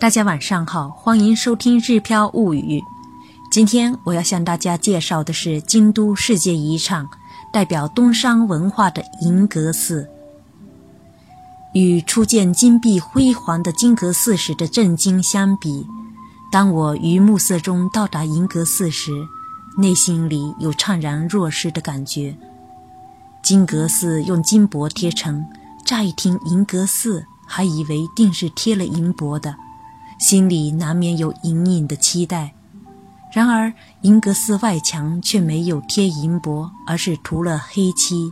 大家晚上好，欢迎收听《日飘物语》。今天我要向大家介绍的是京都世界遗产，代表东山文化的银阁寺。与初见金碧辉煌的金阁寺时的震惊相比，当我于暮色中到达银阁寺时，内心里有怅然若失的感觉。金阁寺用金箔贴成，乍一听银阁寺，还以为定是贴了银箔的。心里难免有隐隐的期待，然而银阁寺外墙却没有贴银箔，而是涂了黑漆，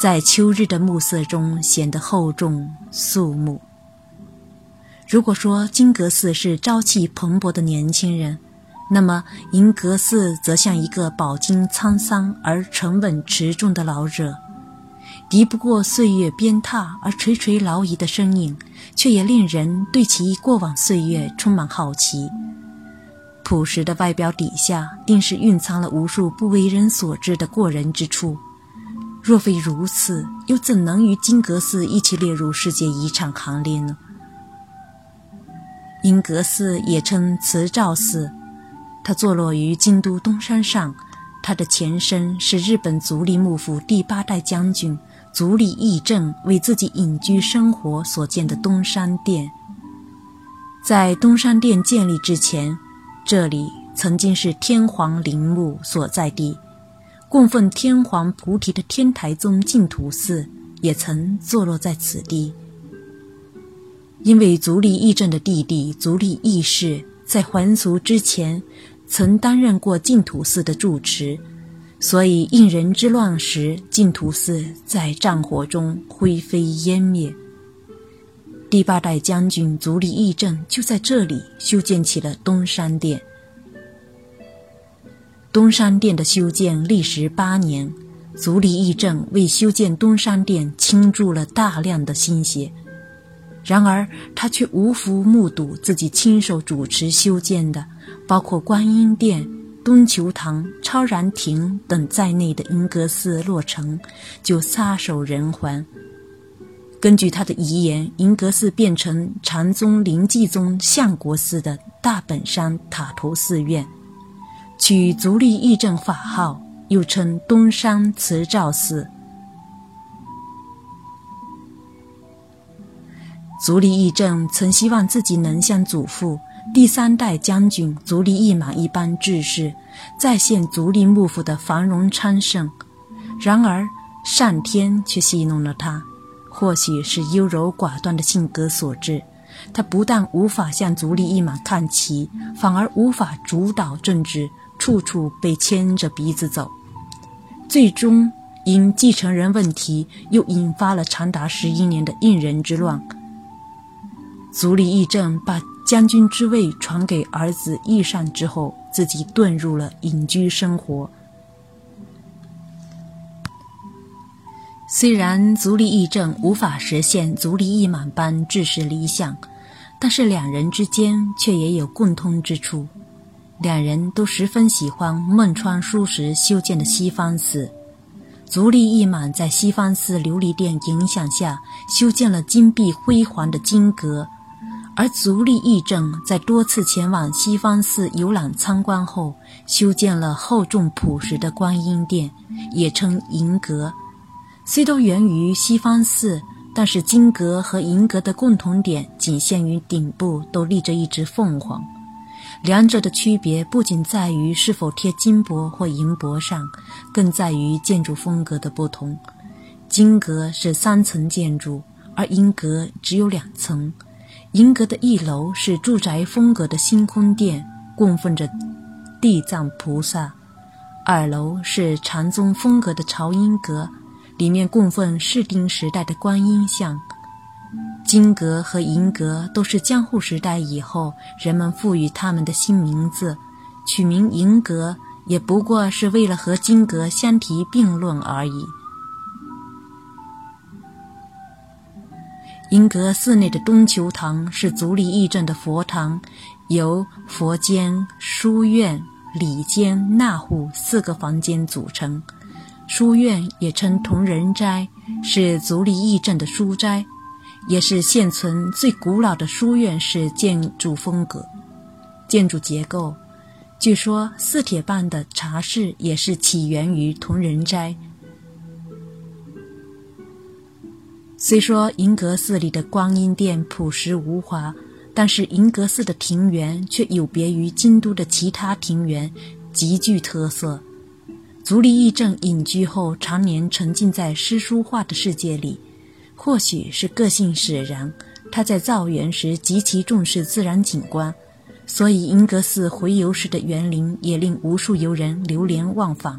在秋日的暮色中显得厚重肃穆。如果说金阁寺是朝气蓬勃的年轻人，那么银阁寺则像一个饱经沧桑而沉稳持重的老者。敌不过岁月鞭挞而垂垂老矣的身影，却也令人对其过往岁月充满好奇。朴实的外表底下，定是蕴藏了无数不为人所知的过人之处。若非如此，又怎能与金阁寺一起列入世界遗产行列呢？银阁寺也称慈照寺，它坐落于京都东山上，它的前身是日本足利幕府第八代将军。足利义政为自己隐居生活所建的东山殿，在东山殿建立之前，这里曾经是天皇陵墓所在地，供奉天皇菩提的天台宗净土寺也曾坐落在此地。因为足利义政的弟弟足利义士在还俗之前，曾担任过净土寺的住持。所以，应人之乱时，净土寺在战火中灰飞烟灭。第八代将军足利义政就在这里修建起了东山殿。东山殿的修建历时八年，足利义政为修建东山殿倾注了大量的心血。然而，他却无福目睹自己亲手主持修建的，包括观音殿。东球堂、超然亭等在内的银阁寺落成，就撒手人寰。根据他的遗言，银阁寺变成禅宗灵济宗相国寺的大本山塔头寺院，取足利义政法号，又称东山慈照寺。足利义政曾希望自己能像祖父。第三代将军足利义满一般志士，再现足利幕府的繁荣昌盛。然而，上天却戏弄了他。或许是优柔寡断的性格所致，他不但无法向足利义满看齐，反而无法主导政治，处处被牵着鼻子走。最终，因继承人问题，又引发了长达十一年的应人之乱。足利义政把。将军之位传给儿子义善之后，自己遁入了隐居生活。虽然足利义政无法实现足利义满般治世理想，但是两人之间却也有共通之处。两人都十分喜欢孟川书时修建的西方寺。足利义满在西方寺琉璃殿影响下，修建了金碧辉煌的金阁。而足利义政在多次前往西方寺游览参观后，修建了厚重朴实的观音殿，也称银阁。虽都源于西方寺，但是金阁和银阁的共同点仅限于顶部都立着一只凤凰。两者的区别不仅在于是否贴金箔或银箔上，更在于建筑风格的不同。金阁是三层建筑，而银阁只有两层。银阁的一楼是住宅风格的星空殿，供奉着地藏菩萨；二楼是禅宗风格的朝音阁，里面供奉室町时代的观音像。金阁和银阁都是江户时代以后人们赋予他们的新名字，取名银阁也不过是为了和金阁相提并论而已。银阁寺内的东球堂是足利义政的佛堂，由佛间、书院、礼间、纳户四个房间组成。书院也称同仁斋，是足利义政的书斋。也是现存最古老的书院式建筑风格、建筑结构。据说四铁半的茶室也是起源于同仁斋。虽说银阁寺里的观音殿朴实无华，但是银阁寺的庭园却有别于京都的其他庭园，极具特色。足利义政隐居后，常年沉浸在诗书画的世界里，或许是个性使然，他在造园时极其重视自然景观，所以银阁寺回游时的园林也令无数游人流连忘返。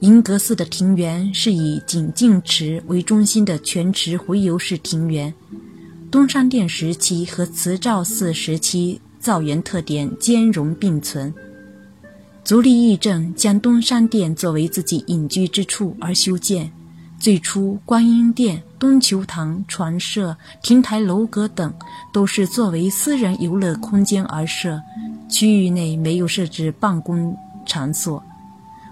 银阁寺的庭园是以景进池为中心的全池回游式庭园，东山殿时期和慈照寺时期造园特点兼容并存。足利义政将东山殿作为自己隐居之处而修建，最初观音殿、东球堂、船舍、亭台楼阁等都是作为私人游乐空间而设，区域内没有设置办公场所。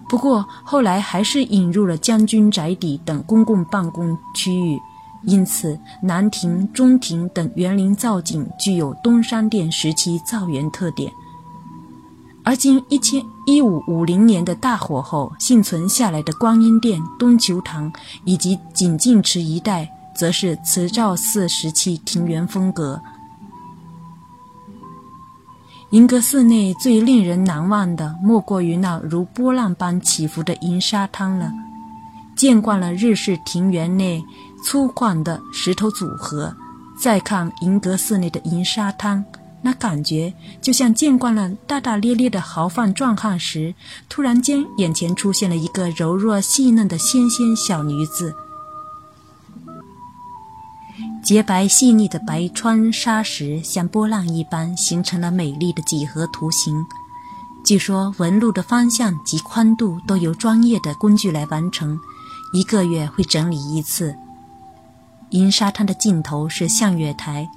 不过后来还是引入了将军宅邸等公共办公区域，因此南亭、中庭等园林造景具有东山殿时期造园特点。而今一千一五五零年的大火后幸存下来的观音殿、东球堂以及景进池一带，则是慈照寺时期庭园风格。银阁寺内最令人难忘的，莫过于那如波浪般起伏的银沙滩了。见惯了日式庭园内粗犷的石头组合，再看银阁寺内的银沙滩，那感觉就像见惯了大大咧咧的豪放壮汉时，突然间眼前出现了一个柔弱细嫩的纤纤小女子。洁白细腻的白川砂石像波浪一般形成了美丽的几何图形。据说纹路的方向及宽度都由专业的工具来完成，一个月会整理一次。银沙滩的尽头是向月台，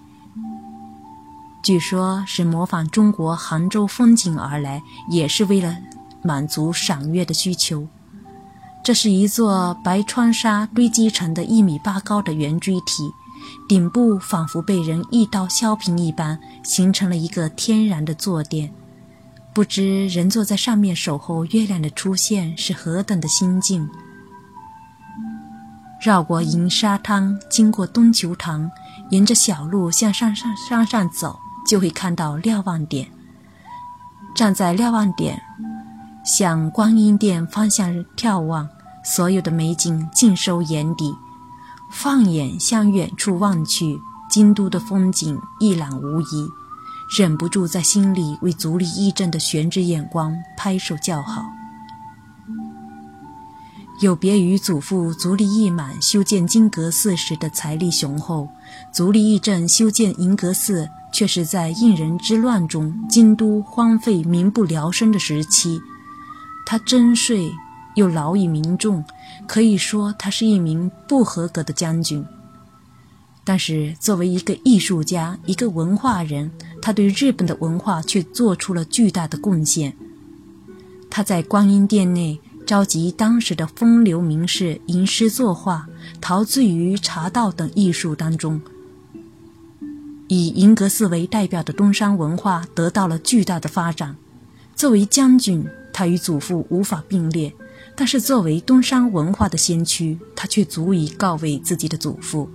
据说是模仿中国杭州风景而来，也是为了满足赏月的需求。这是一座白川沙堆积成的一米八高的圆锥体。顶部仿佛被人一刀削平一般，形成了一个天然的坐垫。不知人坐在上面守候月亮的出现是何等的心境。绕过银沙滩，经过东球堂，沿着小路向上上山上走，就会看到瞭望点。站在瞭望点，向观音殿方向眺望，所有的美景尽收眼底。放眼向远处望去，京都的风景一览无遗，忍不住在心里为足利义政的玄之眼光拍手叫好。有别于祖父足利义满修建金阁寺时的财力雄厚，足利义政修建银阁寺却是在应仁之乱中京都荒废、民不聊生的时期，他征税。又劳役民众，可以说他是一名不合格的将军。但是作为一个艺术家、一个文化人，他对日本的文化却做出了巨大的贡献。他在观音殿内召集当时的风流名士吟诗作画，陶醉于茶道等艺术当中。以银阁寺为代表的东山文化得到了巨大的发展。作为将军，他与祖父无法并列。但是，作为东山文化的先驱，他却足以告慰自己的祖父。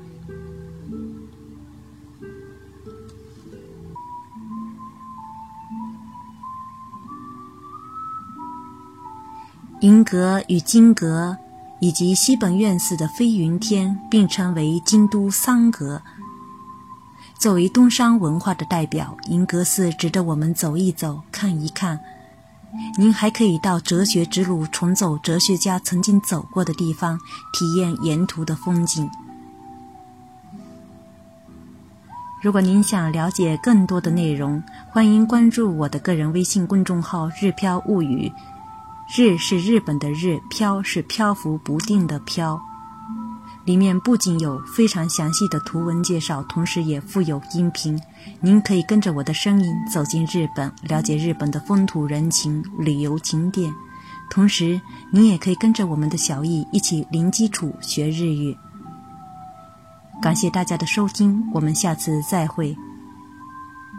银阁与金阁，以及西本院寺的飞云天，并称为京都三阁。作为东山文化的代表，银阁寺值得我们走一走，看一看。您还可以到哲学之路重走哲学家曾经走过的地方，体验沿途的风景。如果您想了解更多的内容，欢迎关注我的个人微信公众号“日飘物语”。日是日本的日，飘是漂浮不定的飘。里面不仅有非常详细的图文介绍，同时也附有音频。您可以跟着我的声音走进日本，了解日本的风土人情、旅游景点。同时，您也可以跟着我们的小艺一起零基础学日语。感谢大家的收听，我们下次再会。